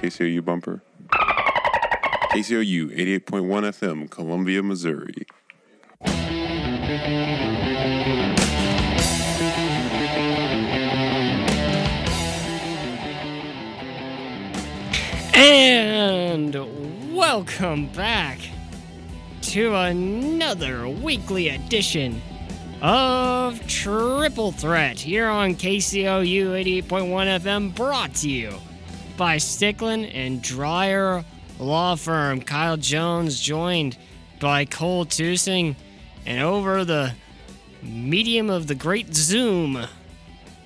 KCOU bumper? KCOU 88.1 FM, Columbia, Missouri. And welcome back to another weekly edition of Triple Threat here on KCOU 88.1 FM, brought to you by Stickland and Dreyer Law Firm. Kyle Jones joined by Cole Tusing, and over the medium of the great Zoom,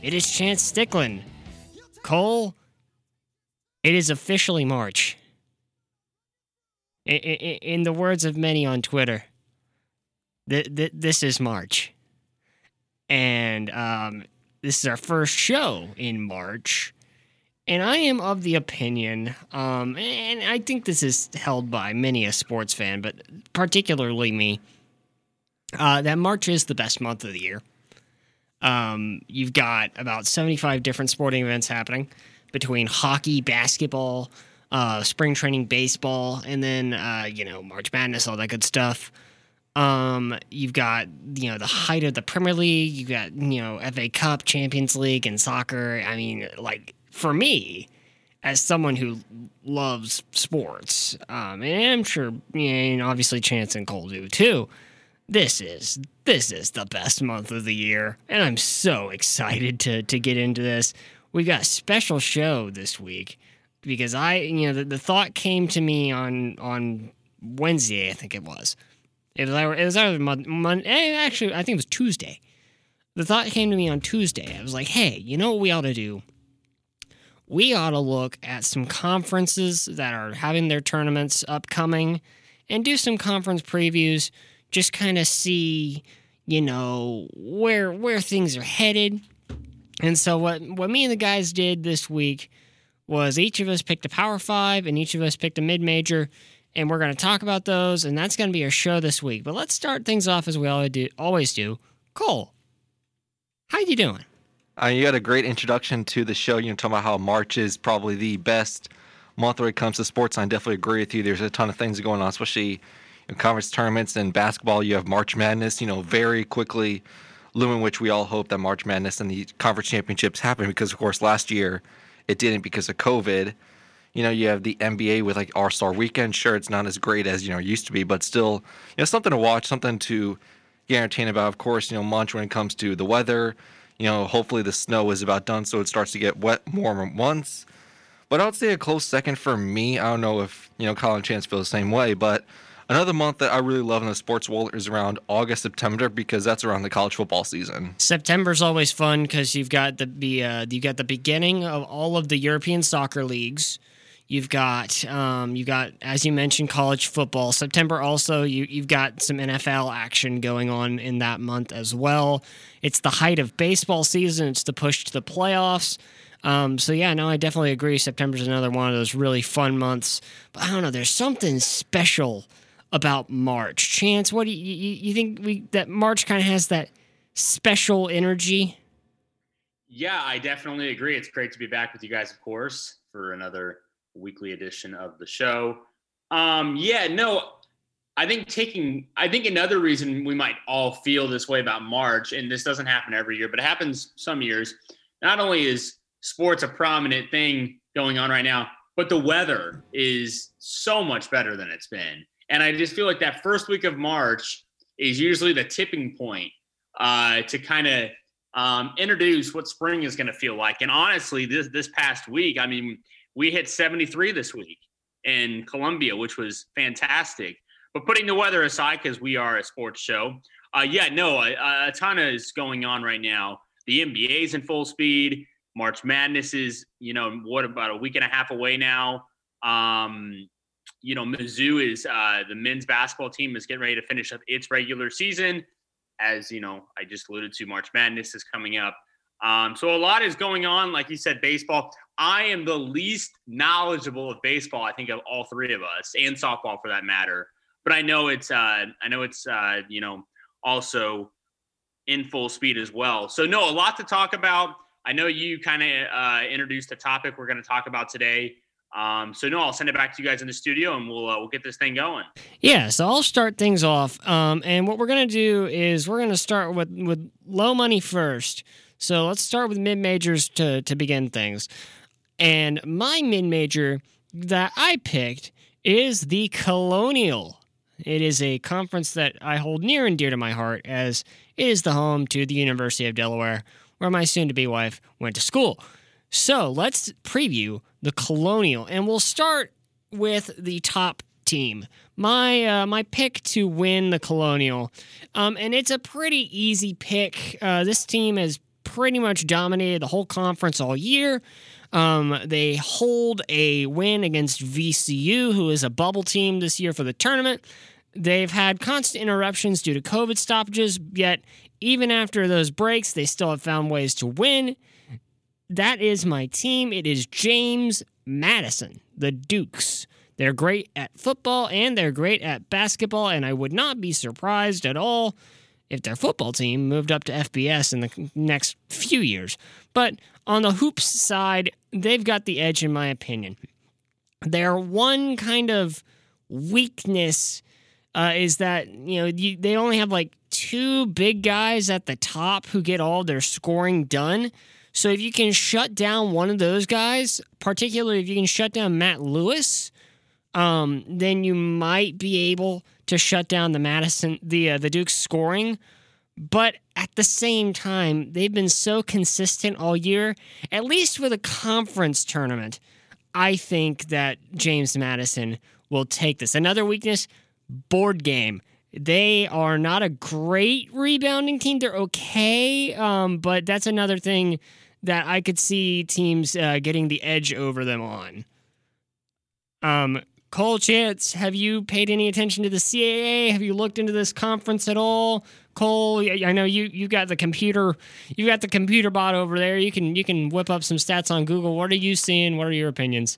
it is Chance Stickland. Cole, it is officially March. In the words of many on Twitter, th- th- this is March. And um, this is our first show in March. And I am of the opinion, um, and I think this is held by many a sports fan, but particularly me, uh, that March is the best month of the year. Um, you've got about 75 different sporting events happening between hockey, basketball, uh, spring training baseball, and then, uh, you know, March Madness, all that good stuff. Um, you've got, you know, the height of the Premier League, you've got, you know, FA Cup, Champions League, and soccer. I mean, like, for me, as someone who loves sports, um, and I'm sure, and obviously Chance and Cole do too, this is this is the best month of the year, and I'm so excited to to get into this. We've got a special show this week because I, you know, the, the thought came to me on on Wednesday, I think it was. It was it was either Mon- Mon- eh, actually I think it was Tuesday. The thought came to me on Tuesday. I was like, hey, you know what we ought to do? We ought to look at some conferences that are having their tournaments upcoming and do some conference previews. Just kind of see, you know, where where things are headed. And so what what me and the guys did this week was each of us picked a power five and each of us picked a mid major and we're going to talk about those and that's going to be our show this week but let's start things off as we always do, always do. cole how you doing Uh, you got a great introduction to the show. You know, talking about how March is probably the best month when it comes to sports. I definitely agree with you. There's a ton of things going on, especially in conference tournaments and basketball. You have March Madness. You know, very quickly looming, which we all hope that March Madness and the conference championships happen because, of course, last year it didn't because of COVID. You know, you have the NBA with like All Star Weekend. Sure, it's not as great as you know it used to be, but still, you know, something to watch, something to get entertained about. Of course, you know, Munch when it comes to the weather. You know, hopefully the snow is about done, so it starts to get wet more once. But I would say a close second for me. I don't know if you know Colin Chance feels the same way, but another month that I really love in the sports world is around August, September because that's around the college football season. September's always fun because you've got the, the uh, you got the beginning of all of the European soccer leagues. You've got um, you got as you mentioned college football. September also you you've got some NFL action going on in that month as well. It's the height of baseball season. It's the push to the playoffs. Um, so yeah, no, I definitely agree. September's another one of those really fun months. But I don't know, there's something special about March. Chance, what do you you, you think we that March kind of has that special energy? Yeah, I definitely agree. It's great to be back with you guys, of course, for another weekly edition of the show. Um, yeah, no, I think taking, I think another reason we might all feel this way about March, and this doesn't happen every year, but it happens some years. Not only is sports a prominent thing going on right now, but the weather is so much better than it's been. And I just feel like that first week of March is usually the tipping point uh, to kind of um, introduce what spring is going to feel like. And honestly, this this past week, I mean, we hit 73 this week in Columbia, which was fantastic. But putting the weather aside, because we are a sports show, uh, yeah, no, a, a ton is going on right now. The NBA is in full speed. March Madness is, you know, what about a week and a half away now? Um, you know, Mizzou is uh, the men's basketball team is getting ready to finish up its regular season. As you know, I just alluded to, March Madness is coming up. Um, so a lot is going on. Like you said, baseball. I am the least knowledgeable of baseball, I think, of all three of us, and softball for that matter. But I know it's, uh, I know it's, uh, you know, also in full speed as well. So no, a lot to talk about. I know you kind of uh, introduced the topic we're going to talk about today. Um, so no, I'll send it back to you guys in the studio, and we'll uh, we'll get this thing going. Yeah, so I'll start things off. Um, and what we're gonna do is we're gonna start with with low money first. So let's start with mid majors to to begin things. And my mid major that I picked is the Colonial. It is a conference that I hold near and dear to my heart as it is the home to the University of Delaware, where my soon to be wife went to school. So let's preview the Colonial, and we'll start with the top team. My uh, my pick to win the Colonial, um, and it's a pretty easy pick. Uh, this team has pretty much dominated the whole conference all year. Um, they hold a win against VCU, who is a bubble team this year for the tournament. They've had constant interruptions due to COVID stoppages, yet even after those breaks, they still have found ways to win. That is my team. It is James Madison, the Dukes. They're great at football and they're great at basketball, and I would not be surprised at all if their football team moved up to FBS in the next few years. But on the hoops side, they've got the edge, in my opinion. Their one kind of weakness uh, is that you know you, they only have like two big guys at the top who get all their scoring done. So if you can shut down one of those guys, particularly if you can shut down Matt Lewis, um, then you might be able to shut down the Madison the uh, the Duke's scoring. But at the same time, they've been so consistent all year. At least with a conference tournament, I think that James Madison will take this. Another weakness: board game. They are not a great rebounding team. They're okay, um, but that's another thing that I could see teams uh, getting the edge over them on. Um, Cole Chance, have you paid any attention to the CAA? Have you looked into this conference at all? Cole, I know you you got the computer, you got the computer bot over there. You can you can whip up some stats on Google. What are you seeing? What are your opinions?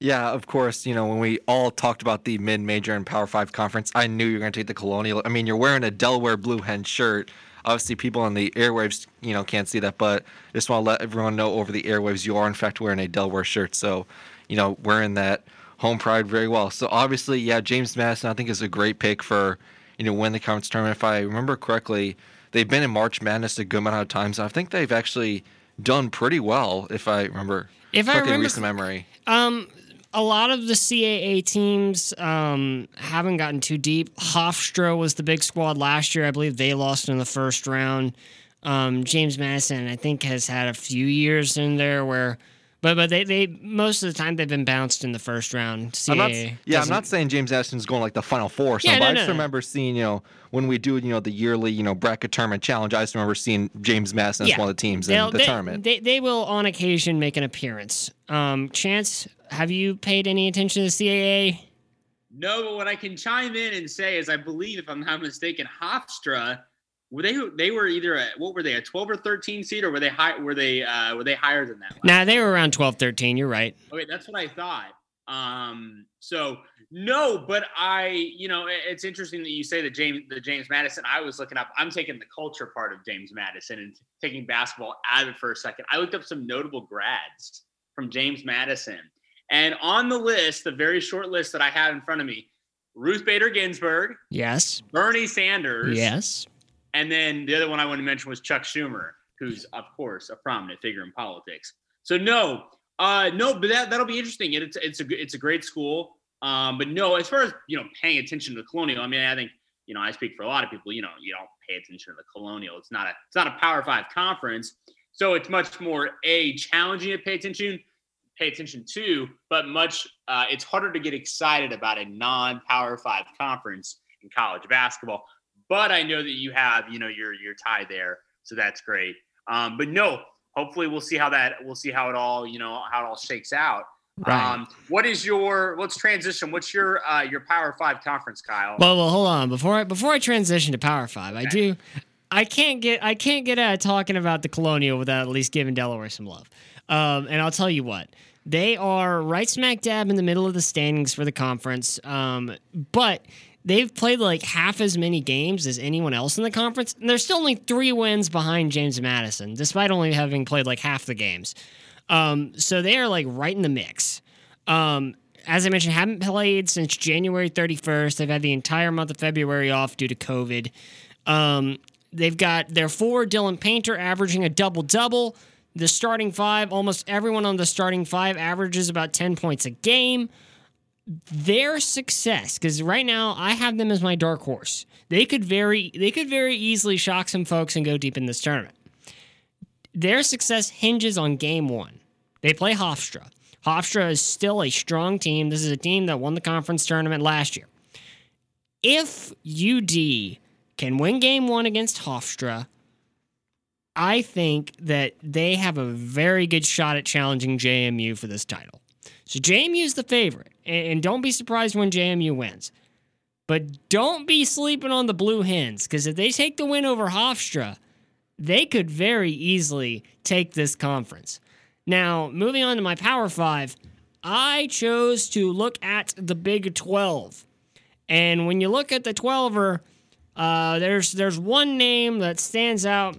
Yeah, of course. You know, when we all talked about the mid-major and Power Five conference, I knew you were going to take the Colonial. I mean, you're wearing a Delaware Blue Hen shirt. Obviously, people on the airwaves, you know, can't see that, but just want to let everyone know over the airwaves, you are in fact wearing a Delaware shirt. So, you know, wearing that home pride very well. So obviously, yeah, James Madison I think is a great pick for you know win the conference tournament. If I remember correctly, they've been in March Madness a good amount of times. I think they've actually done pretty well. If I remember, if I remember recent memory, um, a lot of the CAA teams um, haven't gotten too deep. Hofstra was the big squad last year. I believe they lost in the first round. Um, James Madison, I think, has had a few years in there where but but they, they most of the time they've been bounced in the first round. CAA I'm not, yeah, I'm not saying James Madison's going like the final four. So, Yeah, but no, I just no, no. remember seeing you know when we do you know the yearly you know bracket tournament challenge. I just remember seeing James Madison as one of the teams in They'll- the they, tournament. They, they will on occasion make an appearance. Um, Chance, have you paid any attention to the CAA? No, but what I can chime in and say is, I believe, if I'm not mistaken, Hofstra were they they were either a, what were they a 12 or 13 seed or were they high were they uh, were they higher than that? Nah, they were around 12, 13. You're right. Okay, that's what I thought. Um, so no, but I, you know, it- it's interesting that you say that James, the James Madison. I was looking up. I'm taking the culture part of James Madison and taking basketball out of it for a second. I looked up some notable grads from James Madison, and on the list, the very short list that I have in front of me, Ruth Bader Ginsburg, Yes. Bernie Sanders, Yes. And then the other one I wanted to mention was Chuck Schumer, who's of course a prominent figure in politics. So no, uh, no, but that that'll be interesting. It's it's a it's a great school. Um, but no, as far as you know, paying attention to the Colonial, I mean, I think you know, I speak for a lot of people. You know, you don't pay attention to the Colonial. It's not a it's not a Power Five conference, so it's much more a challenging to pay attention pay attention to, but much uh, it's harder to get excited about a non-Power Five conference in college basketball but I know that you have, you know, your your tie there, so that's great. Um, but no, hopefully we'll see how that we'll see how it all, you know, how it all shakes out. Right. Um, what is your let's transition? What's your uh, your Power Five conference, Kyle? Well, well, hold on. Before I before I transition to Power Five, I do. I can't get I can't get out of talking about the Colonial without at least giving Delaware some love. Um, and I'll tell you what, they are right smack dab in the middle of the standings for the conference. Um, but they've played like half as many games as anyone else in the conference, and they're still only three wins behind James Madison, despite only having played like half the games. Um, so they are like right in the mix. Um, as I mentioned, haven't played since January 31st. They've had the entire month of February off due to COVID. Um, they've got their forward Dylan Painter averaging a double double. The starting five, almost everyone on the starting five averages about 10 points a game. Their success, because right now I have them as my dark horse. They could very they could very easily shock some folks and go deep in this tournament. Their success hinges on game one. They play Hofstra. Hofstra is still a strong team. This is a team that won the conference tournament last year. If UD can win game one against Hofstra, I think that they have a very good shot at challenging JMU for this title. So JMU is the favorite, and don't be surprised when JMU wins. But don't be sleeping on the Blue Hens, because if they take the win over Hofstra, they could very easily take this conference. Now, moving on to my Power Five, I chose to look at the Big 12. And when you look at the 12er, uh, there's there's one name that stands out.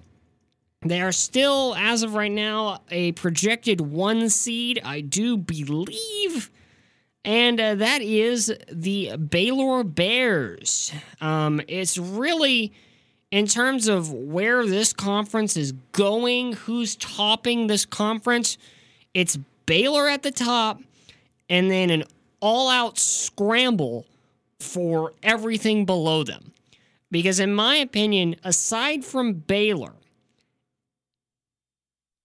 They are still, as of right now, a projected one seed, I do believe. And uh, that is the Baylor Bears. Um, it's really, in terms of where this conference is going, who's topping this conference, it's Baylor at the top, and then an all out scramble for everything below them. Because, in my opinion, aside from Baylor,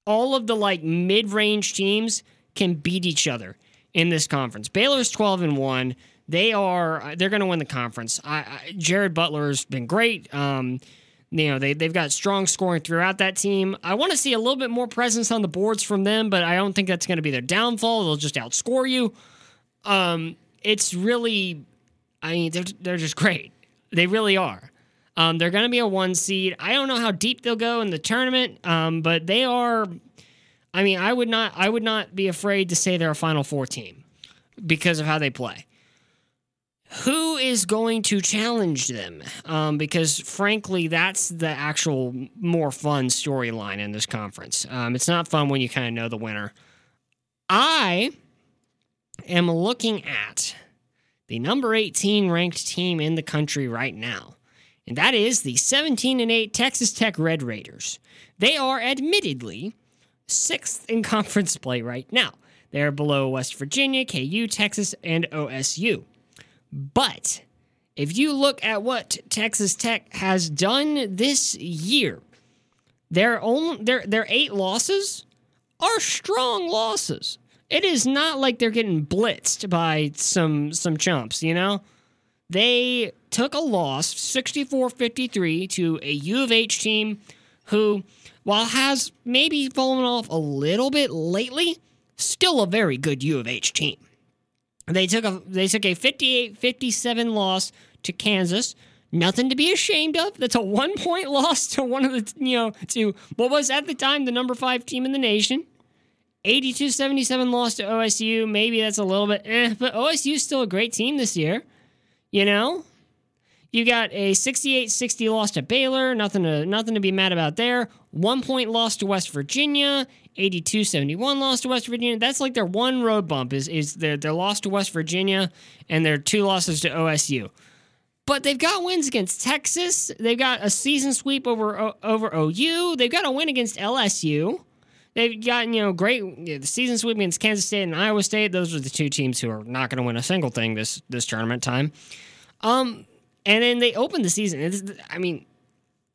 all of the like mid range teams can beat each other in this conference. Baylor's 12 and 1. They are they're going to win the conference. I, I, Jared Butler's been great. Um, you know, they, they've got strong scoring throughout that team. I want to see a little bit more presence on the boards from them, but I don't think that's going to be their downfall. They'll just outscore you. Um, it's really, I mean, they're, they're just great. They really are. Um, they're going to be a one seed. I don't know how deep they'll go in the tournament, um, but they are. I mean, I would not. I would not be afraid to say they're a Final Four team because of how they play. Who is going to challenge them? Um, because frankly, that's the actual more fun storyline in this conference. Um, it's not fun when you kind of know the winner. I am looking at the number 18 ranked team in the country right now and that is the 17 and 8 Texas Tech Red Raiders. They are admittedly sixth in conference play right now. They're below West Virginia, KU, Texas, and OSU. But if you look at what Texas Tech has done this year, their own their their eight losses are strong losses. It is not like they're getting blitzed by some some chumps, you know? They took a loss 64-53 to a U of H team who while has maybe fallen off a little bit lately, still a very good U of H team. They took a they took a 58-57 loss to Kansas. Nothing to be ashamed of. That's a one point loss to one of the you know to what was at the time the number five team in the nation. 82-77 loss to OSU. Maybe that's a little bit eh, but OSU is still a great team this year. You know, you got a 68-60 loss to Baylor. Nothing to nothing to be mad about there. One point loss to West Virginia. 82-71 loss to West Virginia. That's like their one road bump is is their their loss to West Virginia and their two losses to OSU. But they've got wins against Texas. They've got a season sweep over over OU. They've got a win against LSU. They've gotten you know great you know, the season sweep against Kansas State and Iowa State. Those are the two teams who are not going to win a single thing this this tournament time. Um, and then they opened the season. I mean,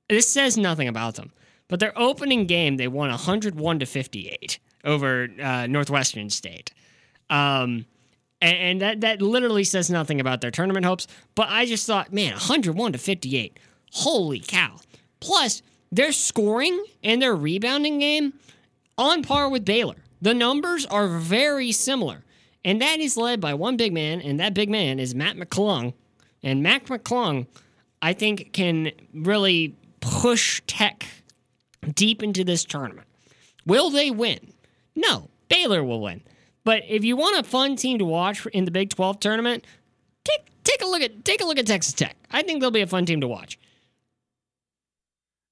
this says nothing about them. But their opening game, they won 101 to 58 over uh, Northwestern State. Um, and, and that, that literally says nothing about their tournament hopes. But I just thought, man, 101 to 58. Holy cow. Plus, their scoring and their rebounding game on par with Baylor. The numbers are very similar. And that is led by one big man, and that big man is Mac McClung, and Mac McClung, I think, can really push Tech deep into this tournament. Will they win? No, Baylor will win. But if you want a fun team to watch in the Big 12 tournament, take take a look at take a look at Texas Tech. I think they'll be a fun team to watch.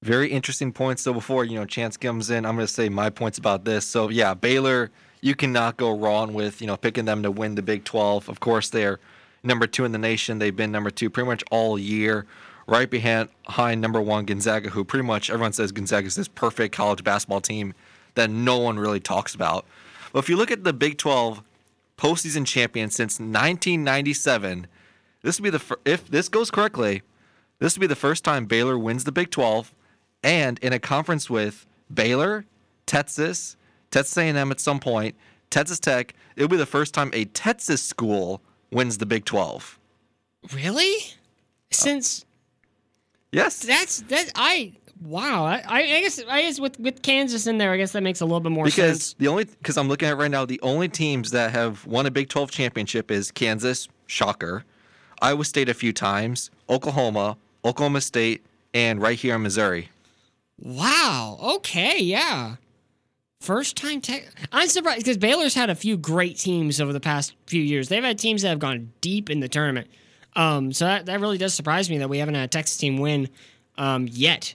Very interesting points. So before you know Chance comes in, I'm going to say my points about this. So yeah, Baylor, you cannot go wrong with you know picking them to win the Big 12. Of course, they're number two in the nation. They've been number two pretty much all year, right behind, number one Gonzaga, who pretty much everyone says Gonzaga is this perfect college basketball team that no one really talks about. But if you look at the Big 12 postseason champion since 1997, this would be the fir- if this goes correctly, this would be the first time Baylor wins the Big 12 and in a conference with Baylor, Texas, Texas A&M at some point, Texas Tech. It will be the first time a Texas school wins the Big 12. Really? Uh, Since Yes. that's that I wow I, I guess I guess with with Kansas in there I guess that makes a little bit more because sense. the only because I'm looking at right now, the only teams that have won a Big 12 championship is Kansas, shocker, Iowa State a few times, Oklahoma, Oklahoma State, and right here in Missouri. Wow. Okay. Yeah. First time tech. I'm surprised because Baylor's had a few great teams over the past few years. They've had teams that have gone deep in the tournament. Um, so that, that really does surprise me that we haven't had a Texas team win um, yet.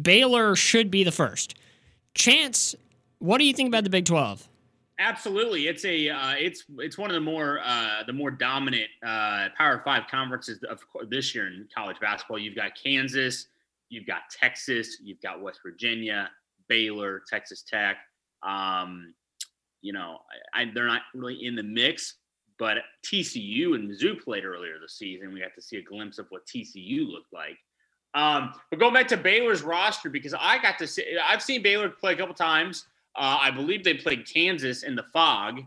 Baylor should be the first. Chance, what do you think about the Big 12? Absolutely, it's a uh, it's it's one of the more uh, the more dominant uh, Power Five conferences of course, this year in college basketball. You've got Kansas, you've got Texas, you've got West Virginia, Baylor, Texas Tech. Um, you know, I, I, they're not really in the mix, but TCU and Mizzou played earlier this season. We got to see a glimpse of what TCU looked like. Um, but going back to Baylor's roster, because I got to see, I've seen Baylor play a couple times. Uh, I believe they played Kansas in the Phog,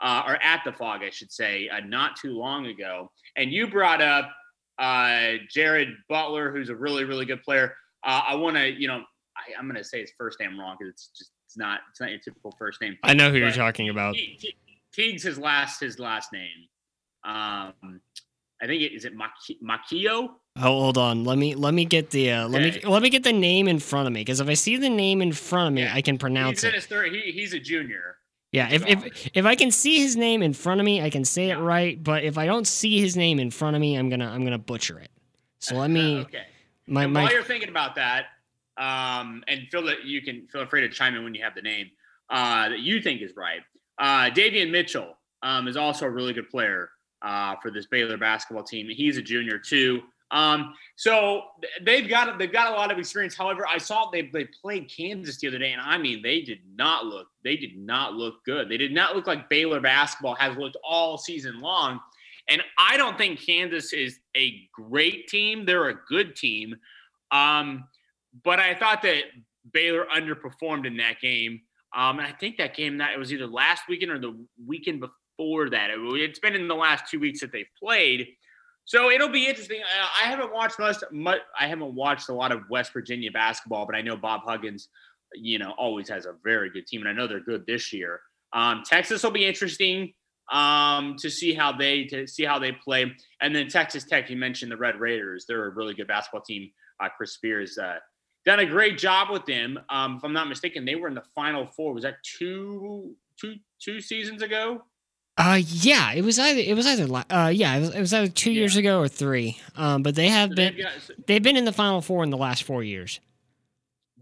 uh, or at the Phog, I should say, uh, not too long ago. And you brought up uh, Jared Butler, who's a really, really good player. Uh, I want to, you know, I, am going to say his first name wrong because it's just it's not it's not your typical first name. I know who you're talking about. Te- Te- Teague's his last his last name. Um, I think it is it Maki- Makio. Oh, hold on. Let me let me get the uh, let Okay. me let me get the name in front of me because if I see the name in front of me, Yeah. I can pronounce He's it. his third. He, he's a junior. Yeah, if, if if I can see his name in front of me, I can say it right. But if I don't see his name in front of me, I'm gonna I'm gonna butcher it. So let me okay. my and while my you're thinking about that, um, and feel that you can feel free to chime in when you have the name uh, that you think is right. Uh, Davion Mitchell um, is also a really good player uh, for this Baylor basketball team. He's a junior too. Um, so they've got they've got a lot of experience. However, I saw they they played Kansas the other day, and I mean they did not look they did not look good. They did not look like Baylor basketball has looked all season long. And I don't think Kansas is a great team. They're a good team. Um, but I thought that Baylor underperformed in that game. Um, I think that game that it was either last weekend or the weekend before that. It, it's been in the last two weeks that they've played. So it'll be interesting. Uh, I haven't watched much, much. I haven't watched a lot of West Virginia basketball, but I know Bob Huggins, you know, always has a very good team, and I know they're good this year. Um, Texas will be interesting um, to see how they to see how they play, and then Texas Tech. You mentioned the Red Raiders; they're a really good basketball team. Uh, Chris Spears uh, done a great job with them. Um, if I'm not mistaken, they were in the Final Four. Was that two two two seasons ago? uh yeah, it was either it was either uh yeah it was, it was either two Yeah. years ago or three. Um, but they have So been they've got, so- they've been in the final four in the last four years.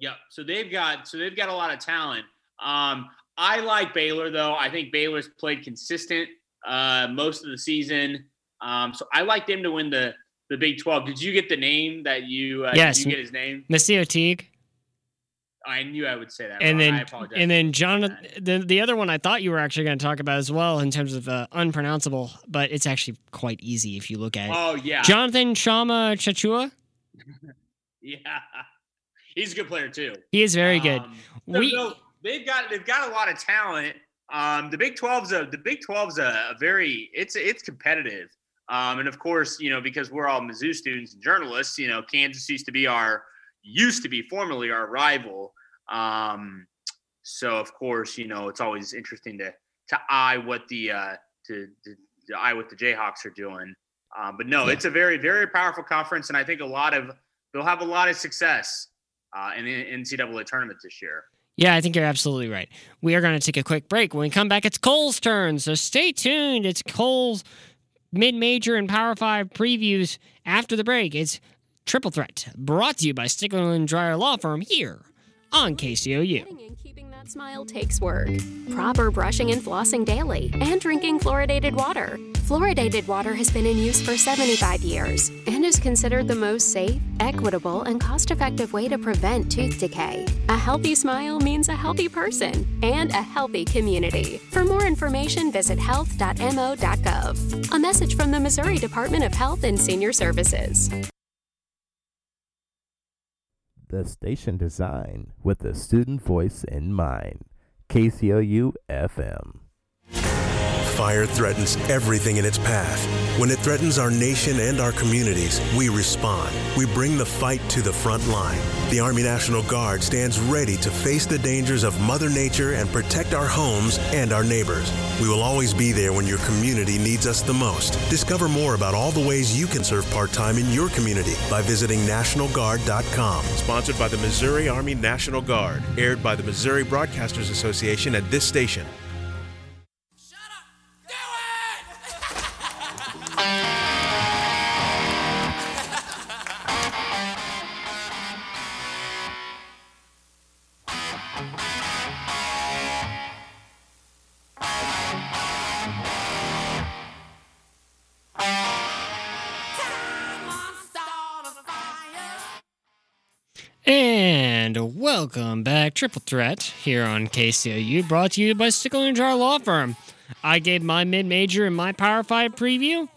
Yep. So they've got so they've got a lot of talent. Um, I like Baylor though. I think Baylor's played consistent uh, most of the season. Um, so I like them to win the the Big Twelve. Did you get the name that you? Uh, Yes. Did you get his name? Missio Teague. I knew I would say that. and wrong. I then apologize. and then Jonathan the, the other one I thought you were actually going to talk about as well in terms of uh, unpronounceable, but it's actually quite easy if you look at it. oh yeah, Jonathan Tchamwa Tchatchoua, yeah, he's a good player too. he is very good. Um, We- so they've got they've got a lot of talent. Um, the Big 12's a the Big 12's a, a very it's it's competitive. Um, and of course, you know, because we're all Mizzou students and journalists, you know, Kansas used to be our used to be formerly our rival. Um, so of course, you know, it's always interesting to to eye what the uh, to, to, to eye what the Jayhawks are doing. Um, but no, Yeah. it's a very very powerful conference, and I think a lot of they'll have a lot of success uh, in the NCAA tournament this year. Yeah, I think you're absolutely right. We are going to take a quick break. When we come back, it's Cole's turn, so stay tuned. It's Cole's mid major and Power 5 previews after the break. It's Triple Threat, brought to you by Stickler and Dryer Law Firm here on KCOU. That smile takes work. Proper brushing and flossing daily, and drinking fluoridated water. Fluoridated water has been in use for 75 years and is considered the most safe, equitable, and cost effective way to prevent tooth decay. A healthy smile means a healthy person and a healthy community. For more information, visit health.mo.gov. A message from the Missouri Department of Health and Senior Services. The station design with the student voice in mind. KCOU FM. Fire threatens everything in its path. When it threatens our nation and our communities, we respond. We bring the fight to the front line. The Army National Guard stands ready to face the dangers of Mother Nature and protect our homes and our neighbors. We will always be there when your community needs us the most. Discover more about all the ways you can serve part time in your community by visiting NationalGuard.com. Sponsored by the Missouri Army National Guard. Aired by the Missouri Broadcasters Association at this station. And welcome back, Triple Threat, here on KCOU, brought to you by Stickler and Jar Law Firm. I gave my mid major and my Power 5 preview.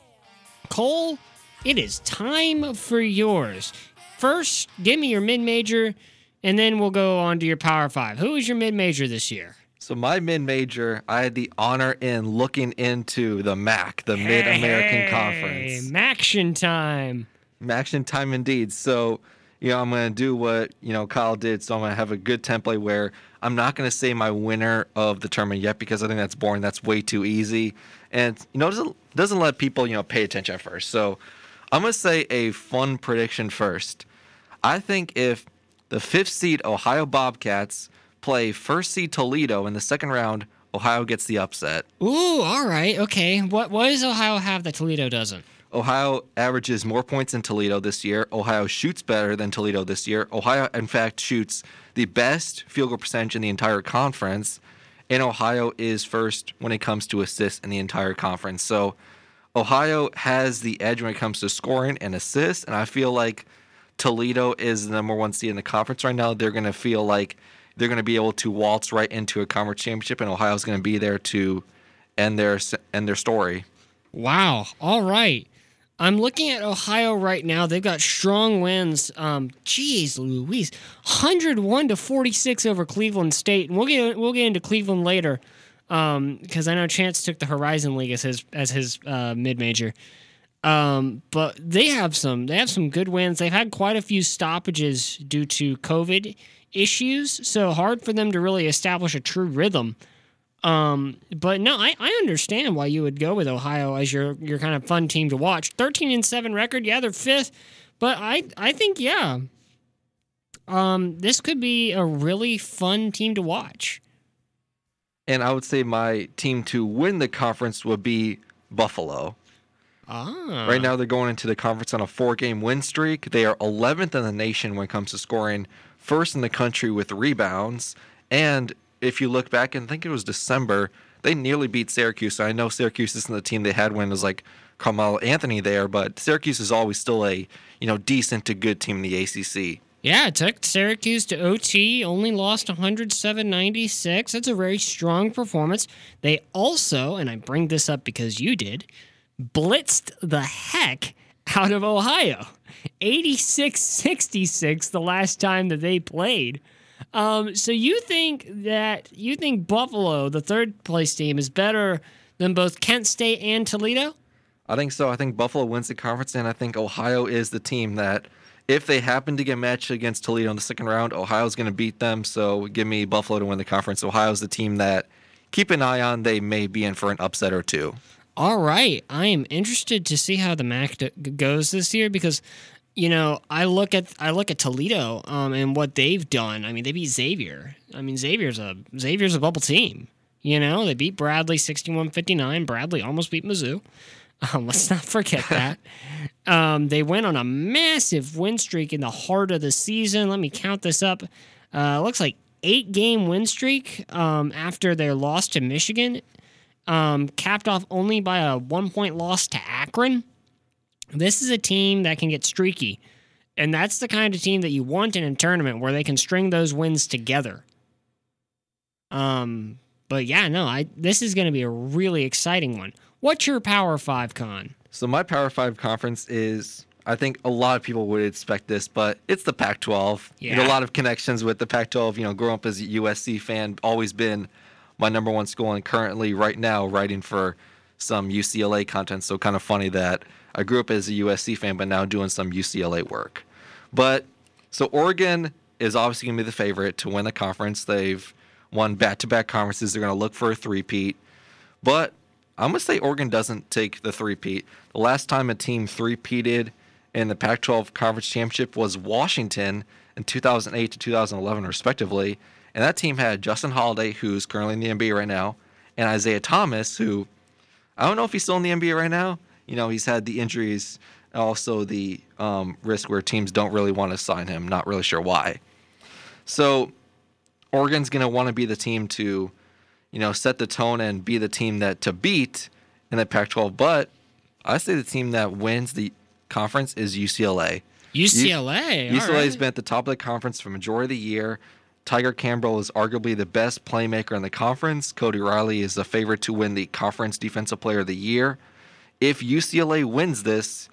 Cole, it is time for yours. First, give me your mid major, and then we'll go on to your Power 5. Who is your mid major this year? So my mid major, I had the honor in looking into the MAC, the Mid American Conference. Maction time. Action time indeed. So, you know, I'm going to do what, you know, Kyle did. So I'm going to have a good template where I'm not going to say my winner of the tournament yet because I think that's boring. That's way too easy. And, you know, doesn't, doesn't let people, you know, pay attention at first. So I'm going to say a fun prediction first. I think if the fifth seed Ohio Bobcats play first seed Toledo in the second round, Ohio gets the upset. Ooh, all right. Okay. What, what does Ohio have that Toledo doesn't? Ohio averages more points than Toledo this year. Ohio shoots better than Toledo this year. Ohio, in fact, shoots the best field goal percentage in the entire conference. And Ohio is first when it comes to assists in the entire conference. So Ohio has the edge when it comes to scoring and assists. And I feel like Toledo is the number one seed in the conference right now. They're going to feel like they're going to be able to waltz right into a conference championship, and Ohio's going to be there to end their end their story. Wow. All right. I'm looking at Ohio right now. They've got strong wins. Um, geez, Louise, 101 to 46 over Cleveland State, and we'll get we'll get into Cleveland later, because I know Chance took the Horizon League as his as his uh, mid major. Um, but they have some they have some good wins. They've had quite a few stoppages due to COVID issues, so hard for them to really establish a true rhythm. Um, but no, I, I understand why you would go with Ohio as your your kind of fun team to watch. Thirteen and seven record, yeah, they're fifth, but I I think yeah, um, this could be a really fun team to watch. And I would say my team to win the conference would be Buffalo. Ah, Right now, they're going into the conference on a four game win streak. They are 11th in the nation when it comes to scoring, first in the country with rebounds. And if you look back, and think it was December, they nearly beat Syracuse. I know Syracuse isn't the team they had when it was like Carmelo Anthony there, but Syracuse is always still a you know decent to good team in the ACC. Yeah, it took Syracuse to OT, only lost 107.96. That's a very strong performance. They also, and I bring this up because you did, blitzed the heck out of Ohio. 86 66 the last time that they played. Um, so you think that you think Buffalo, the third place team, is better than both Kent State and Toledo? I think so. I think Buffalo wins the conference, and I think Ohio is the team that, if they happen to get matched against Toledo in the second round, Ohio's going to beat them. So give me Buffalo to win the conference. Ohio's the team that keep an eye on. They may be in for an upset or two. All right, I am interested to see how the MAC goes this year because, you know, I look at I look at Toledo um, and what they've done. I mean, they beat Xavier. I mean, Xavier's a Xavier's a bubble team. You know, they beat Bradley 61-59. Bradley almost beat Mizzou. Um, let's not forget that. um, they went on a massive win streak in the heart of the season. Let me count this up. Uh, looks like eight game win streak um, after their loss to Michigan, um, capped off only by a one point loss to Akron. This is a team that can get streaky. And that's the kind of team that you want in a tournament where they can string those wins together. Um, but yeah, no, I this is going to be a really exciting one. What's your Power Five con? So my Power Five conference is. I think a lot of people would expect this, but it's the Pac-12. You know, Yeah. a lot of connections with the Pac-12. You know, growing up as a USC fan, always been my number one school, and currently, right now, writing for some UCLA content. So kind of funny that I grew up as a USC fan, but now doing some UCLA work. But so Oregon is obviously going to be the favorite to win the conference. They've won back-to-back conferences. They're going to look for a three-peat. But I'm going to say Oregon doesn't take the three-peat. The last time a team three-peated in the Pac-12 Conference Championship was Washington in 2008 to 2011, respectively. And that team had Justin Holiday, who's currently in the NBA right now, and Isaiah Thomas, who I don't know if he's still in the NBA right now. You know, he's had the injuries, also the um, risk where teams don't really want to sign him. Not really sure why. So Oregon's going to want to be the team to, you know, set the tone and be the team that to beat in the Pac-12. But I say the team that wins the conference is UCLA. UCLA. UCLA has right. been at the top of the conference for majority of the year. Tyger Campbell is arguably the best playmaker in the conference. Cody Riley is the favorite to win the conference defensive player of the year. If UCLA wins this,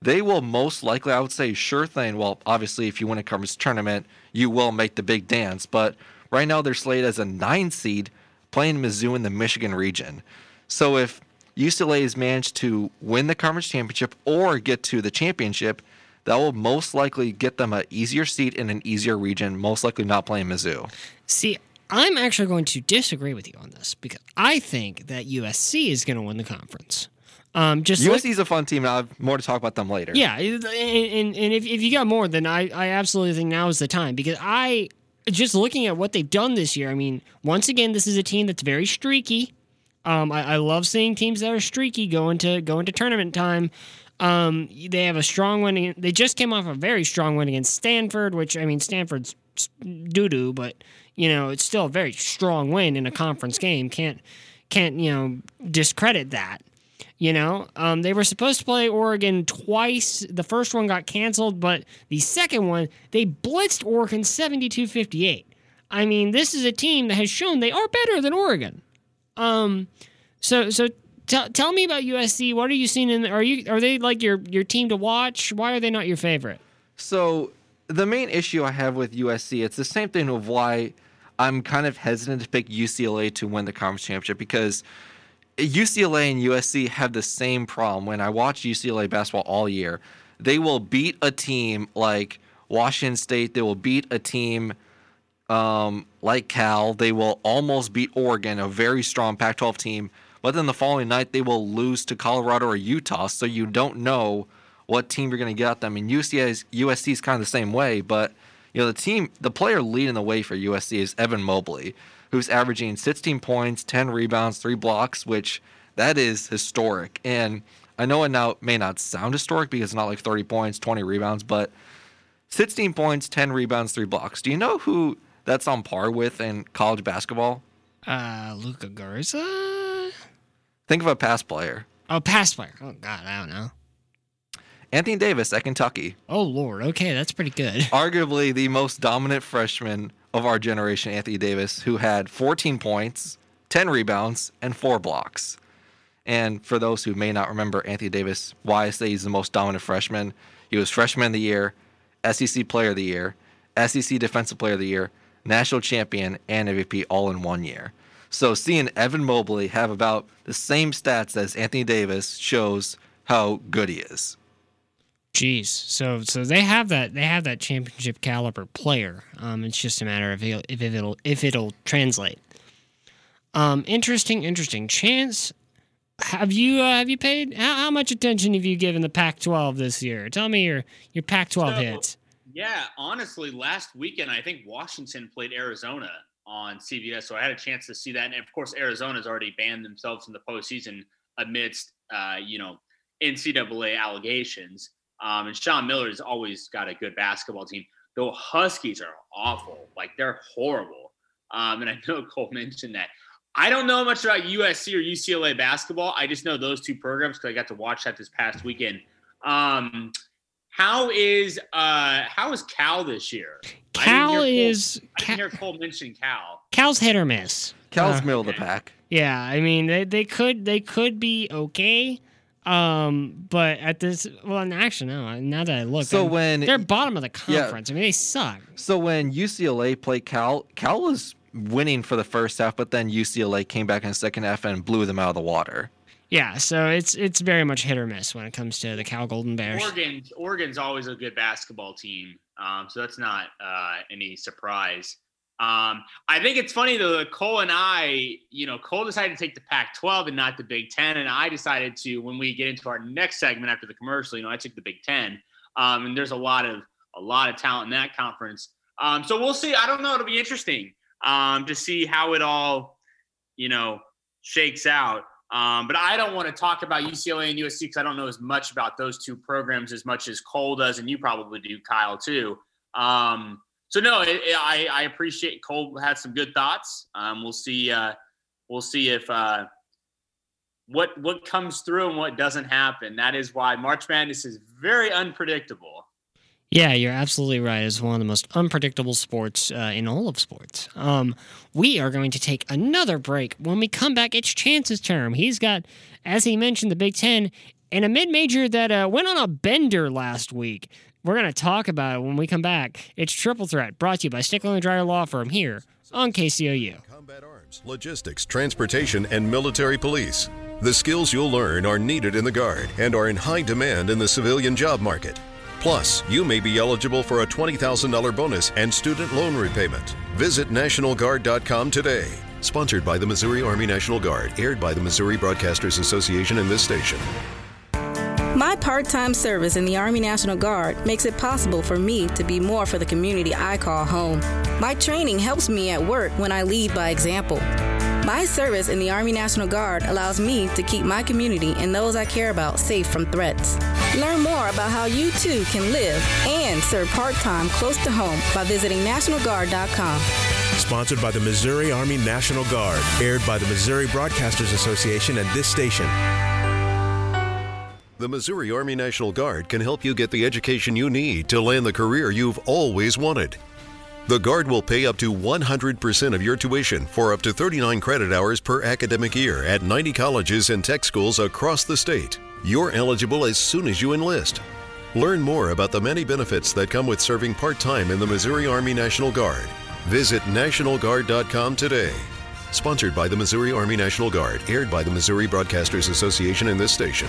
they will most likely, I would say, sure thing. Well, obviously, if you win a conference tournament, you will make the big dance. But right now, they're slated as a nine seed playing Mizzou in the Michigan region. So if UCLA has managed to win the conference championship or get to the championship, that will most likely get them an easier seat in an easier region, most likely not playing Mizzou. See, I'm actually going to disagree with you on this because I think that USC is going to win the conference. Um, just look- USC is a fun team, and I'll have more to talk about them later. Yeah, and, and, and if, if you got more, then I, I absolutely think now is the time because I just looking at what they've done this year. I mean, once again, this is a team that's very streaky. Um, I, I love seeing teams that are streaky go into go into tournament time. Um, they have a strong win. They just came off a very strong win against Stanford, which I mean, Stanford's doo doo, but you know it's still a very strong win in a conference game. Can't can't you know discredit that. You know, um, they were supposed to play Oregon twice. The first one got canceled, but the second one, they blitzed Oregon 72 58. I mean, this is a team that has shown they are better than Oregon. Um, so, so tell tell me about USC. What are you seeing in? Are you are they like your your team to watch? Why are they not your favorite? So the main issue I have with USC, it's the same thing of why I'm kind of hesitant to pick UCLA to win the conference championship because UCLA and USC have the same problem. When I watch UCLA basketball all year, they will beat a team like Washington State. They will beat a team um, like Cal. They will almost beat Oregon, a very strong Pac 12 team. But then the following night, they will lose to Colorado or Utah. So you don't know what team you're going to get at them. And UCLA is, USC is kind of the same way. But, you know, the team, the player leading the way for USC is Evan Mobley, who's averaging 16 points, 10 rebounds, three blocks, which that is historic. And I know it now may not sound historic because it's not like 30 points, 20 rebounds, but 16 points, 10 rebounds, three blocks. Do you know who that's on par with in college basketball? Uh, Luka Garza. Think of a past player. Oh, pass player. Oh God, I don't know. Anthony Davis at Kentucky, Oh Lord. Okay, that's pretty good. arguably the most dominant freshman of our generation, Anthony Davis, who had 14 points, 10 rebounds, and four blocks. And for those who may not remember Anthony Davis, why I say he's the most dominant freshman, he was freshman of the year, SEC player of the year, SEC defensive player of the year, national champion, and MVP all in one year. So seeing Evan Mobley have about the same stats as Anthony Davis shows how good he is. Jeez. So so they have that they have that championship caliber player. Um, it's just a matter of if if it'll if it'll translate. Um, interesting, interesting. Chance, have you uh, have you paid how, how much attention have you given the Pac-12 this year? Tell me your your Pac-12 So- hits. Yeah, honestly, last weekend I think Washington played Arizona on CBS, so I had a chance to see that. And of course, Arizona's already banned themselves from the postseason amidst uh, you know, NCAA allegations. Um, and Sean Miller has always got a good basketball team. The Huskies are awful, like they're horrible. Um, and I know Cole mentioned that. I don't know much about USC or UCLA basketball. I just know those two programs because I got to watch that this past weekend. Um, how is uh how is Cal this year? Cal Cole, is I didn't hear Cole mention Cal. Cal's hit or miss. Cal's Uh, middle of the pack. Yeah, I mean they, they could they could be okay. Um, but at this well, and actually no. Now that I look, So I'm- when they're bottom of the Yeah. conference, I mean they suck. So when UCLA played Cal, Cal was winning for the first half, but then UCLA came back in the second half and blew them out of the water. Yeah, so it's it's very much hit or miss when it comes to the Cal Golden Bears. Oregon, Oregon's always a good basketball team, um, so that's not uh, any surprise. Um, I think it's funny though. that Cole and I, you know, Cole decided to take the Pac-12 and not the Big Ten, and I decided to when we get into our next segment after the commercial. You know, I took the Big Ten, um, and there's a lot of a lot of talent in that conference. Um, so we'll see. I don't know. It'll be interesting um, to see how it all, you know, shakes out. Um, but I don't want to talk about UCLA and USC because I don't know as much about those two programs as much as Cole does, and you probably do, Kyle, too. Um, so no, it, it- I, I appreciate Cole had some good thoughts. Um, we'll see. Uh, we'll see if uh, what what comes through and what doesn't happen. That is why March Madness is very unpredictable. Yeah, you're absolutely right. It's one of the most unpredictable sports uh, in all of sports. Um, we are going to take another break. When we come back, it's Chance's term. He's got, as he mentioned, the Big Ten and a mid major that uh, went on a bender last week. We're going to talk about it when we come back. It's Triple Threat, brought to you by Stickler and Dryer Law Firm here on KCOU. Combat arms, logistics, transportation, and military police. The skills you'll learn are needed in the Guard and are in high demand in the civilian job market. Plus, you may be eligible for a $20,000 bonus and student loan repayment. Visit NationalGuard.com today. Sponsored by the Missouri Army National Guard, aired by the Missouri Broadcasters Association and this station. My part time service in the Army National Guard makes it possible for me to be more for the community I call home. My training helps me at work when I lead by example. My service in the Army National Guard allows me to keep my community and those I care about safe from threats. Learn more about how you too can live and serve part time close to home by visiting NationalGuard.com. Sponsored by the Missouri Army National Guard, aired by the Missouri Broadcasters Association and this station. The Missouri Army National Guard can help you get the education you need to land the career you've always wanted. The Guard will pay up to 100% of your tuition for up to 39 credit hours per academic year at 90 colleges and tech schools across the state. You're eligible as soon as you enlist. Learn more about the many benefits that come with serving part time in the Missouri Army National Guard. Visit NationalGuard.com today. Sponsored by the Missouri Army National Guard, aired by the Missouri Broadcasters Association and this station.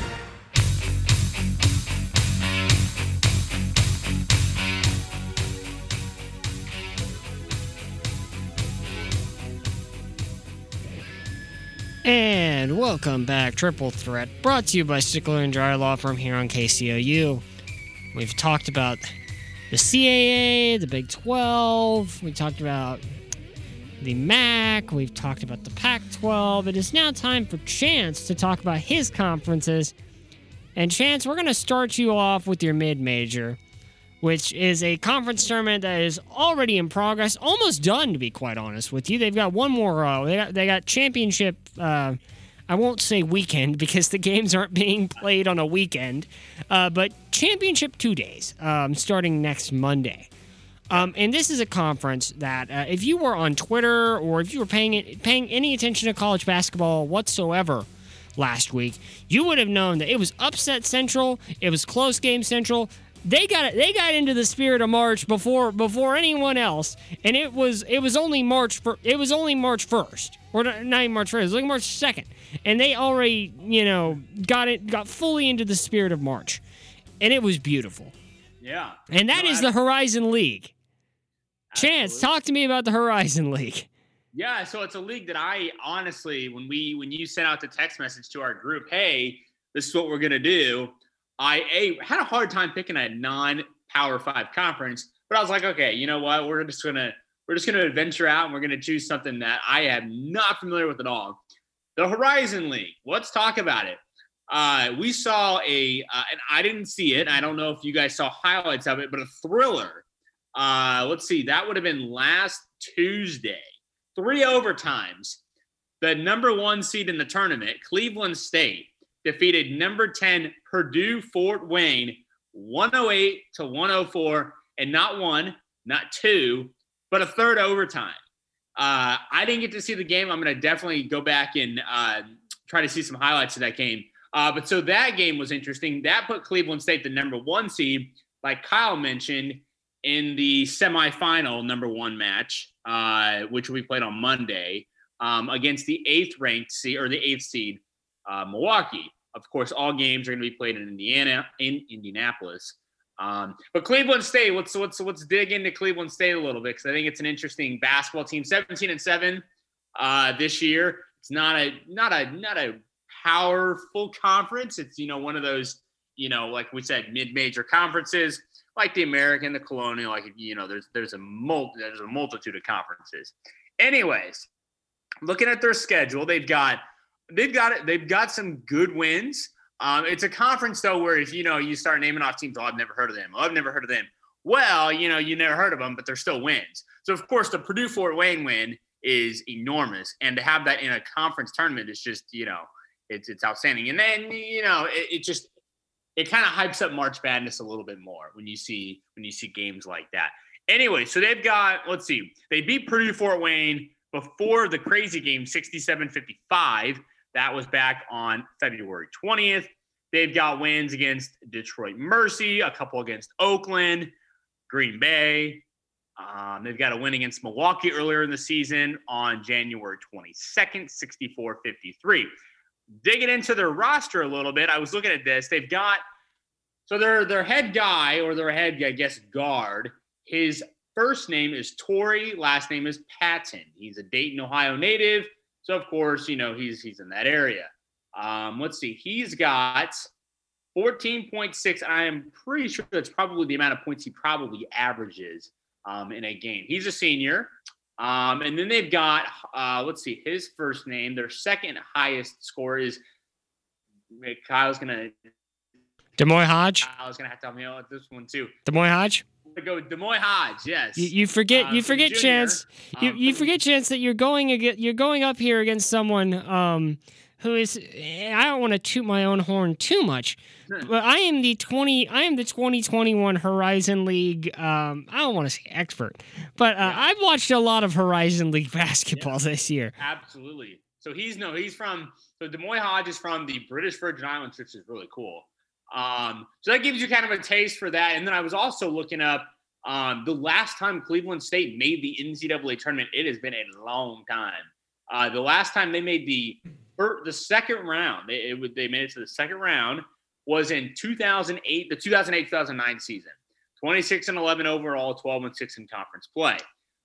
And welcome back, Triple Threat, brought to you by Stickler and Dry Law Firm here on KCOU. We've talked about the CAA, the Big 12, we talked about the MAC, we've talked about the Pac 12. It is now time for Chance to talk about his conferences. And Chance, we're going to start you off with your mid major, which is a conference tournament that is already in progress, almost done, to be quite honest with you. They've got one more. Uh, they got they got championship. Uh, I won't say weekend because the games aren't being played on a weekend, uh, but championship two days, um, starting next Monday. Um, and this is a conference that, uh, if you were on Twitter or if you were paying it, paying any attention to college basketball whatsoever last week, you would have known that it was upset central. It was close game central. They got they got into the spirit of March before before anyone else, and it was it was only March for it was only March first or not even March first. It was like March second, and they already you know got it got fully into the spirit of March, and it was beautiful. Yeah. And that No, is the Horizon League. Chance, talk to me about the Horizon League. Yeah, so it's a league that I honestly, when we when you sent out the text message to our group, hey, this is what we're gonna do. I a had a hard time picking a non-power five conference, but I was like, okay, you know what? We're just gonna we're just gonna adventure out and we're gonna choose something that I am not familiar with at all. The Horizon League. Let's talk about it. uh, we saw a, uh, and I didn't see it. I don't know if you guys saw highlights of it, but a thriller. Uh, let's see, that would have been last Tuesday. Three overtimes. The number one seed in the tournament, Cleveland State, defeated number 10 Purdue Fort Wayne 108 to 104, and not one, not two, but a third overtime. Uh, I didn't get to see the game. I'm going to definitely go back and uh, try to see some highlights of that game. Uh, but so that game was interesting. That put Cleveland State the number one seed, like Kyle mentioned, in the semifinal number one match, uh, which we played on Monday um, against the eighth ranked seed or the eighth seed uh, Milwaukee. Of course, all games are going to be played in Indiana, in Indianapolis. Um, but Cleveland State, let's let's let's dig into Cleveland State a little bit because I think it's an interesting basketball team. 17 and seven uh, this year. It's not a not a not a powerful conference. It's you know one of those you know like we said mid-major conferences like the American, the Colonial. Like you know there's there's a mul- there's a multitude of conferences. Anyways, looking at their schedule, they've got they've got it. They've got some good wins. Um, it's a conference though where if you know you start naming off teams, oh I've never heard of them. Oh I've never heard of them. Well, you know you never heard of them, but they're still wins. So of course the Purdue Fort Wayne win is enormous, and to have that in a conference tournament is just you know it's it's outstanding. And then you know it, it just it kind of hypes up March Madness a little bit more when you see when you see games like that. Anyway, so they've got let's see, they beat Purdue Fort Wayne before the crazy game 67-55. That was back on February 20th. They've got wins against Detroit Mercy, a couple against Oakland, Green Bay. Um, they've got a win against Milwaukee earlier in the season on January 22nd, 64 53 digging into their roster a little bit, I was looking at this. They've got so their their head guy or their head, I guess, guard. His first name is Torrey, last name is Patton. He's a Dayton, Ohio native, so of course, you know he's he's in that area. Um, let's see, he's got 14.6. I am pretty sure that's probably the amount of points he probably averages um, in a game. He's a senior. Um, and then they've got, uh, let's see, his first name. Their second highest score is Kyle's gonna. D'Moi Hodge. I was gonna have to help me out with this one too. D'Moi Hodge. To go with D'Moi Hodge. Yes. You, you forget. Um, you forget, junior, chance. You um, you forget, chance that you're going against. You're going up here against someone um, who is. I don't want to toot my own horn too much, but I am the twenty. I am the 2021 Horizon League. Um, I don't want to say expert, but uh, I've watched a lot of Horizon League basketball this year. Absolutely. So he's no, he's from. So Des D'Moi Hodge is from the British Virgin Islands, which is really cool. Um, so that gives you kind of a taste for that. And then I was also looking up um, the last time Cleveland State made the NCAA tournament. It has been a long time. Uh, the last time they made the the second round, they it, they made it to the second round was in 2008, the 2008-2009 season. 26 and 11 overall, 12 and 6 in conference play.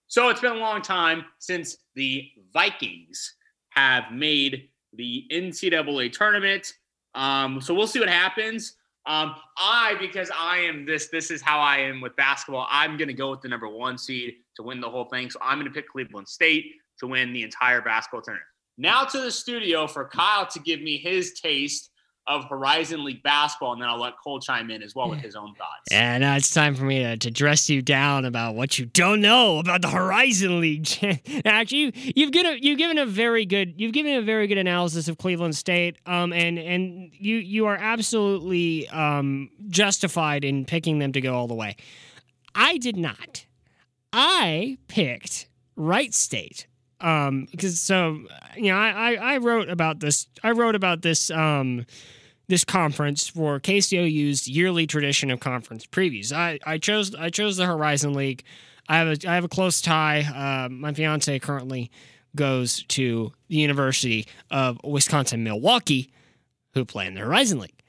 So it's been a long time since the Vikings have made the NCAA tournament. Um, so we'll see what happens. Um, I, because I am this, this is how I am with basketball. I'm going to go with the number one seed to win the whole thing. So I'm going to pick Cleveland State to win the entire basketball tournament. Now to the studio for Kyle to give me his taste of Horizon League basketball, and then I'll let Cole chime in as well with his own thoughts. And now it's time for me to, to dress you down about what you don't know about the Horizon League. Actually, you, you've given a, you've given a very good you've given a very good analysis of Cleveland State, um, and and you you are absolutely um, justified in picking them to go all the way. I did not. I picked Wright State um because so you know I, I i wrote about this i wrote about this um this conference for KCOU's yearly tradition of conference previews. I, I chose I chose the Horizon League. I have a I have a close tie. Uh, my fiance currently goes to the University of Wisconsin Milwaukee, who play in the Horizon League.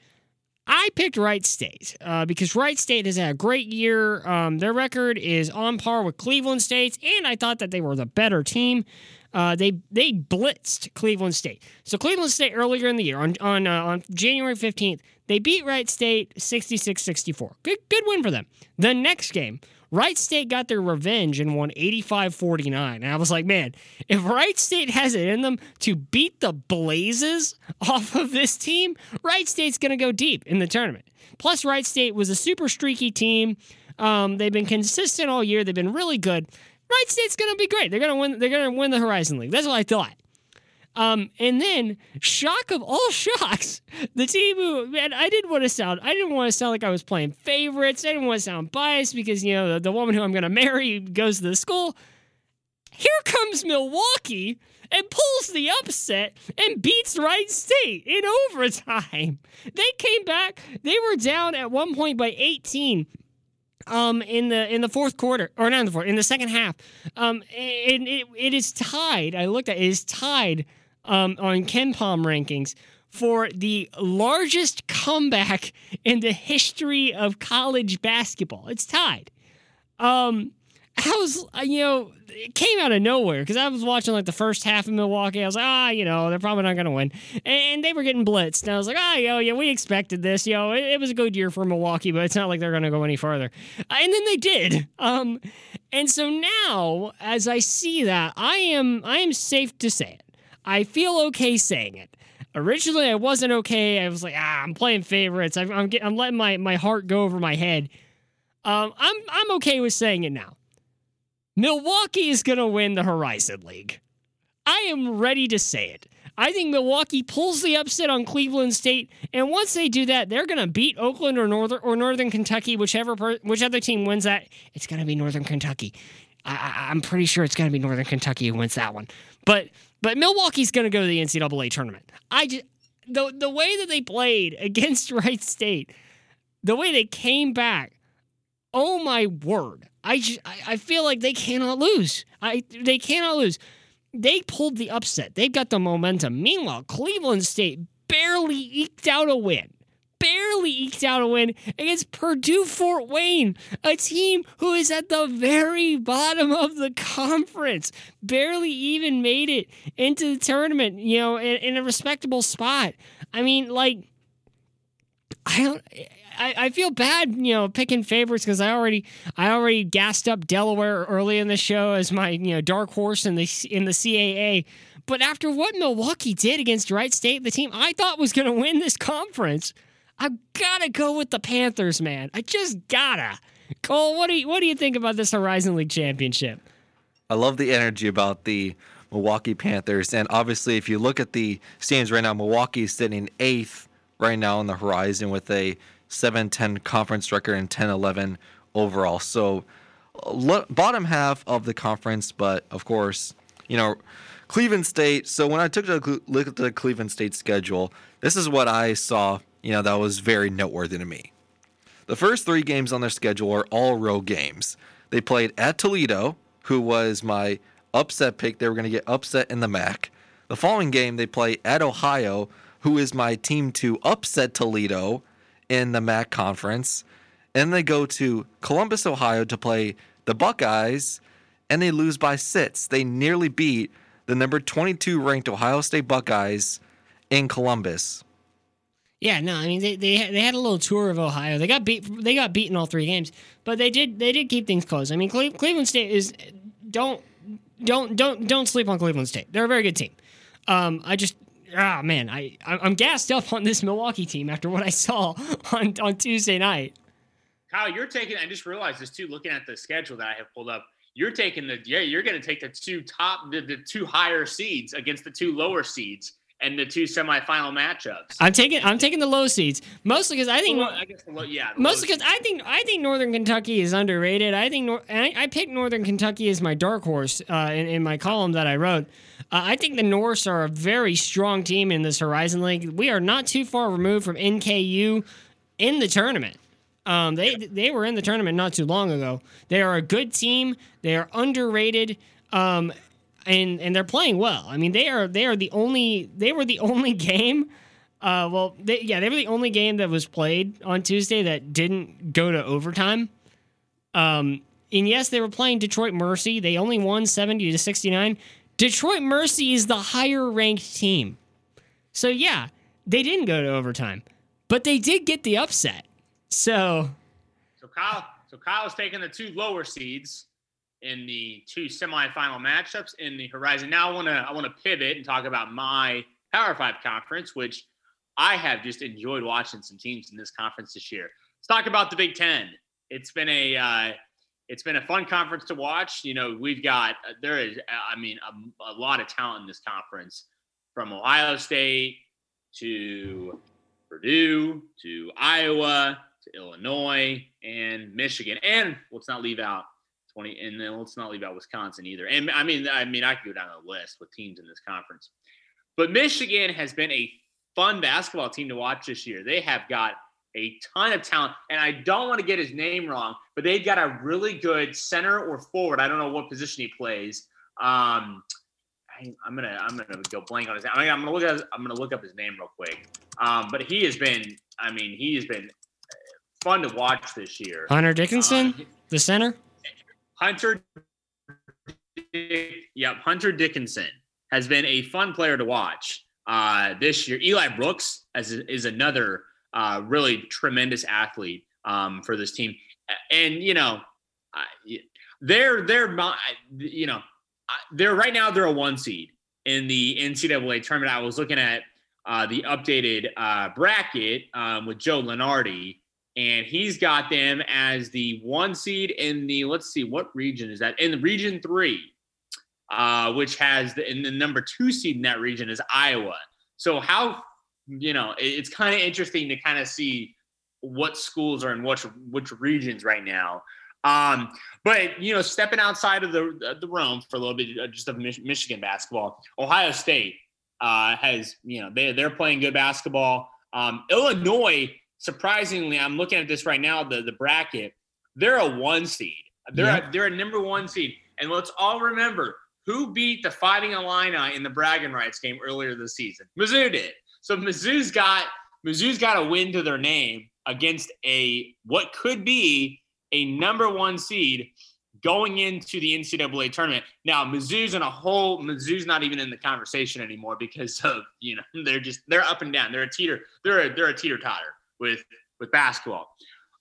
I picked Wright State uh, because Wright State has had a great year. Um, their record is on par with Cleveland State's, and I thought that they were the better team. Uh, they they blitzed Cleveland State. So Cleveland State earlier in the year on on uh, on January 15th, they beat Wright State 66-64. Good good win for them. The next game, Wright State got their revenge and won 85 49. And I was like, man, if Wright State has it in them to beat the Blazes off of this team, Wright State's going to go deep in the tournament. Plus, Wright State was a super streaky team. Um, they've been consistent all year. They've been really good. Wright State's to be great. They're to win. They're to win the Horizon League. That's what I thought. Um, and then, shock of all shocks, the team who man, I didn't want to sound, I didn't want to sound like I was playing favorites. I didn't want to sound biased because you know the, the woman who I'm to marry goes to the school. Here comes Milwaukee and pulls the upset and beats Wright State in overtime. They came back. They were down at one point by 18 um in the in the fourth quarter or not in the fourth in the second half um and it, it is tied i looked at it is tied um on KenPom rankings for the largest comeback in the history of college basketball. It's tied. Um I was, uh, you know, it came out of nowhere because I was watching like the first half of Milwaukee. I was like, ah, you know, they're probably not going to win. And they were getting blitzed. And I was like, ah, yo, yeah, we expected this. Yo, it, it was a good year for Milwaukee, but it's not like they're going to go any further. And then they did. Um, and so now, as I see that, I am, I am safe to say it. I feel okay saying it. Originally, I wasn't okay. I was like, ah, I'm playing favorites. I'm, I'm, I'm letting my, my heart go over my head. Um, I'm, I'm okay with saying it now. Milwaukee is going to win the Horizon League. I am ready to say it. I think Milwaukee pulls the upset on Cleveland State, and once they do that, they're going to beat Oakland or Northern or Northern Kentucky, whichever per, whichever team wins that. It's going to be Northern Kentucky. I, am pretty sure it's going to be Northern Kentucky who wins that one. But but Milwaukee's going to go to the NCAA tournament. I just the the way that they played against Wright State, the way they came back. Oh my word! I, just, I feel like they cannot lose. I they cannot lose. They pulled the upset. They've got the momentum. Meanwhile, Cleveland State barely eked out a win. Barely eked out a win against Purdue Fort Wayne, a team who is at the very bottom of the conference. Barely even made it into the tournament, you know, in, in a respectable spot. I mean, like, I don't. I, I feel bad, you know, picking favorites because I already I already gassed up Delaware early in the show as my you know dark horse in the in the CAA. But after what Milwaukee did against Wright State, the team I thought was going to win this conference, I've got to go with the Panthers, man. I just gotta. Cole, what do you what do you think about this Horizon League championship? I love the energy about the Milwaukee Panthers, and obviously, if you look at the standings right now, Milwaukee is sitting eighth right now on the horizon with a 7 10 conference record and 10 11 overall. So, bottom half of the conference, but of course, you know, Cleveland State. So, when I took a look at the Cleveland State schedule, this is what I saw, you know, that was very noteworthy to me. The first three games on their schedule are all road games. They played at Toledo, who was my upset pick. They were going to get upset in the MAC. The following game, they play at Ohio, who is my team to upset Toledo in the MAC conference. And they go to Columbus, Ohio to play the Buckeyes, and they lose by six. They nearly beat the number 22 ranked Ohio State Buckeyes in Columbus. Yeah, no, I mean they, they they had a little tour of Ohio. They got beat. They got beaten all three games, but they did they did keep things close. I mean, Cleveland State is don't don't don't don't sleep on Cleveland State. They're a very good team. Um, I just ah man, I I'm gassed up on this Milwaukee team after what I saw on on Tuesday night. Kyle, you're taking. I just realized this too. Looking at the schedule that I have pulled up, you're taking the yeah. You're going to take the two top, the, the two higher seeds against the two lower seeds and the two semifinal matchups. I'm taking I'm taking the low seeds mostly because I think well, I guess the low, yeah mostly because I think I think Northern Kentucky is underrated. I think I, I picked Northern Kentucky as my dark horse uh, in, in my column that I wrote. Uh, I think the Norse are a very strong team in this Horizon League. We are not too far removed from NKU in the tournament. Um, they they were in the tournament not too long ago. They are a good team. They are underrated. Um, and and they're playing well. I mean, they are they are the only they were the only game. Uh, well, they, yeah, they were the only game that was played on Tuesday that didn't go to overtime. Um, and yes, they were playing Detroit Mercy. They only won seventy to sixty nine. Detroit Mercy is the higher ranked team. So yeah, they didn't go to overtime, but they did get the upset. So So Kyle, So Kyle's taking the two lower seeds in the two semifinal matchups in the horizon. Now I want to I want to pivot and talk about my Power Five conference, which I have just enjoyed watching some teams in this conference this year. Let's talk about the Big Ten. It's been a uh, it's been a fun conference to watch. You know, we've got there is I mean a, a lot of talent in this conference, from Ohio State to Purdue to Iowa to Illinois and Michigan, and let's not leave out 20, and then let's not leave out Wisconsin either. And I mean, I mean, I could go down the list with teams in this conference, but Michigan has been a fun basketball team to watch this year. They have got a ton of talent, and I don't want to get his name wrong, but they've got a really good center or forward. I don't know what position he plays. Um, I, am gonna I'm gonna go blank on his. I am gonna look at I'm gonna look up his name real quick. Um, but he has been. I mean, he has been fun to watch this year. Hunter Dickinson, uh, the center. Hunter. Yep, Hunter Dickinson has been a fun player to watch uh, this year. Eli Brooks as, is another uh, really tremendous athlete um, for this team, and you know, they're they're you know they're right now they're a one seed in the NCAA tournament. I was looking at uh, the updated uh, bracket um, with Joe Lunardi, and he's got them as the one seed in the let's see what region is that in the region three, uh, which has the in the number two seed in that region is Iowa. So how you know it's kind of interesting to kind of see what schools are in which which regions right now. Um, but you know, stepping outside of the the realm for a little bit, uh, just of Michigan basketball, Ohio State uh, has you know they they're playing good basketball. Um, Illinois, surprisingly, I'm looking at this right now. The the bracket, they're a one seed. They're yeah. a, they're a number one seed, and let's all remember who beat the Fighting Illini in the bragging rights game earlier this season. Mizzou did. So Mizzou's got Mizzou's got a win to their name against a what could be a number one seed going into the NCAA tournament. Now, Mizzou's in a whole Mizzou's not even in the conversation anymore because of you know they're just they're up and down. They're a teeter they're a, they're a teeter totter with with basketball.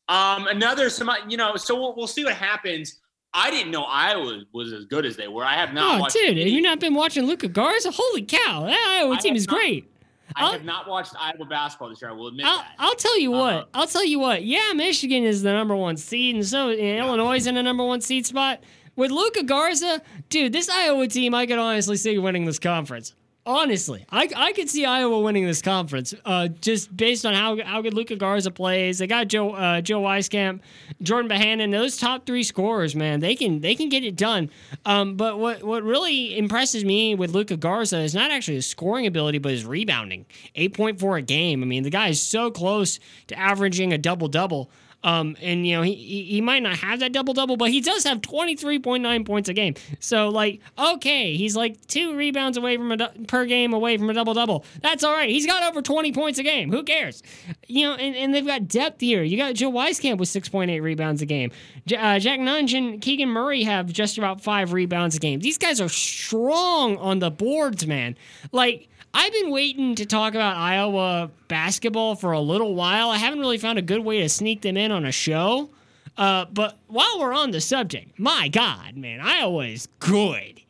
Um, another some you know so we'll, we'll see what happens. I didn't know Iowa was as good as they were. I have not. Oh, dude, have you not been watching Luka Garza? Holy cow, that Iowa team is not, great. I I'll, have not watched Iowa basketball this year. I will admit I'll, that. I'll tell you uh-huh. what. I'll tell you what. Yeah, Michigan is the number one seed, and so yeah. Illinois is in the number one seed spot. With Luka Garza, dude, this Iowa team, I could honestly see winning this conference. Honestly, I, I could see Iowa winning this conference uh, just based on how, how good Luka Garza plays. They got Joe uh, Joe Wieskamp, Jordan Bohannon, those top three scorers, man. They can they can get it done. Um, but what what really impresses me with Luka Garza is not actually his scoring ability, but his rebounding. Eight point four a game. I mean, the guy is so close to averaging a double double. Um, and you know he he might not have that double double, but he does have 23.9 points a game. So like, okay, he's like two rebounds away from a per game away from a double double. That's all right. He's got over 20 points a game. Who cares? You know, and, and they've got depth here. You got Joe Wieskamp with 6.8 rebounds a game. J- uh, Jack Nunge and Keegan Murray have just about five rebounds a game. These guys are strong on the boards, man. Like I've been waiting to talk about Iowa basketball for a little while. I haven't really found a good way to sneak them in on a show. Uh, but while we're on the subject, my God, man, Iowa is good.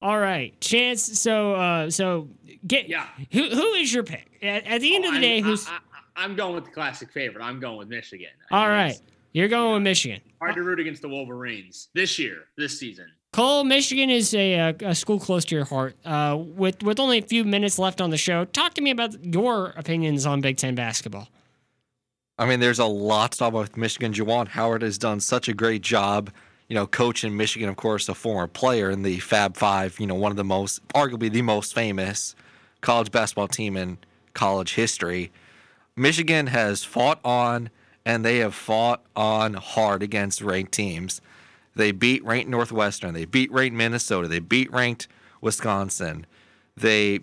All right, chance. So, uh, so get yeah. Who who is your pick at, at the end oh, of the day? I'm, who's I, am going with the classic favorite. I'm going with Michigan. All mean, right, you're going yeah, with Michigan. Hard to root against the Wolverines this year, this season. Cole, Michigan is a, a, school close to your heart. Uh, with with only a few minutes left on the show, talk to me about your opinions on Big Ten basketball. I mean, there's a lot to talk about with Michigan. Juwan Howard has done such a great job, you know, coaching Michigan. Of course, a former player in the Fab Five. You know, one of the most, arguably the most famous college basketball team in college history. Michigan has fought on, and they have fought on hard against ranked teams. They beat ranked Northwestern. They beat ranked Minnesota. They beat ranked Wisconsin. They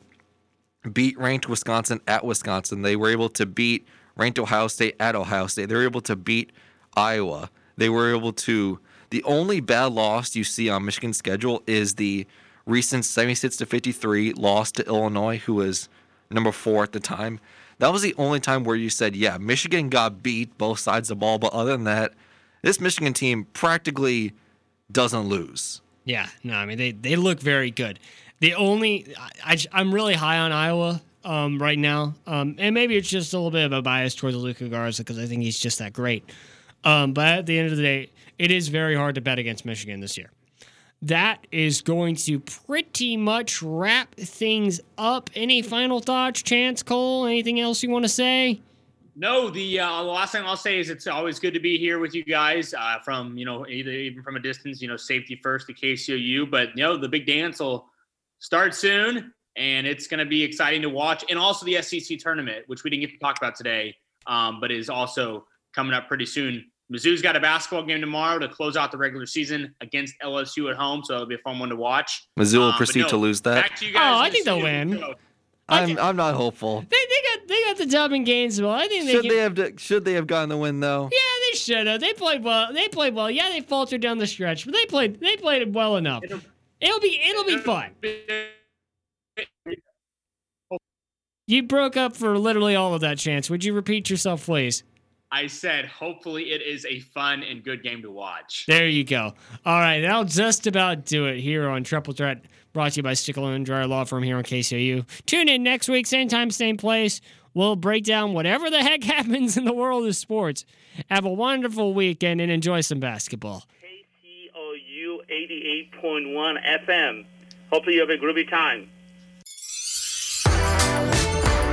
beat ranked Wisconsin at Wisconsin. They were able to beat ranked Ohio State at Ohio State. They were able to beat Iowa. They were able to. The only bad loss you see on Michigan's schedule is the recent 76 to 53 loss to Illinois, who was number four at the time. That was the only time where you said, yeah, Michigan got beat both sides of the ball, but other than that, this Michigan team practically doesn't lose. Yeah, no, I mean they they look very good. The only I, am really high on Iowa um, right now, um, and maybe it's just a little bit of a bias towards the Luka Garza because I think he's just that great. Um, but at the end of the day, it is very hard to bet against Michigan this year. That is going to pretty much wrap things up. Any final thoughts, Chance Cole? Anything else you want to say? No, the uh, the last thing I'll say is it's always good to be here with you guys uh, from you know either even from a distance. You know, safety first to KCOU, but you know the big dance will start soon, and it's going to be exciting to watch. And also the SEC tournament, which we didn't get to talk about today, um, but is also coming up pretty soon. Mizzou's got a basketball game tomorrow to close out the regular season against LSU at home, so it'll be a fun one to watch. Mizzou will Um, proceed no, to lose that. Back to you guys. Oh, I think they'll win. So, I'm I'm not hopeful. They, they got they got the dub in Gainesville. I think they Should can, they have d- should they have gotten the win though? Yeah, they should have. They played well. They played well. Yeah, they faltered down the stretch, but they played they played it well enough. It'll- It'll be it'll be fun. You broke up for literally all of that chance. Would you repeat yourself, please? I said, hopefully, it is a fun and good game to watch. There you go. All right, that'll just about do it here on Triple Threat, brought to you by Stickle and Dryer Law Firm here on KCOU. Tune in next week, same time, same place. We'll break down whatever the heck happens in the world of sports. Have a wonderful weekend and enjoy some basketball. KCOU 88.1 FM. Hopefully you have a groovy time.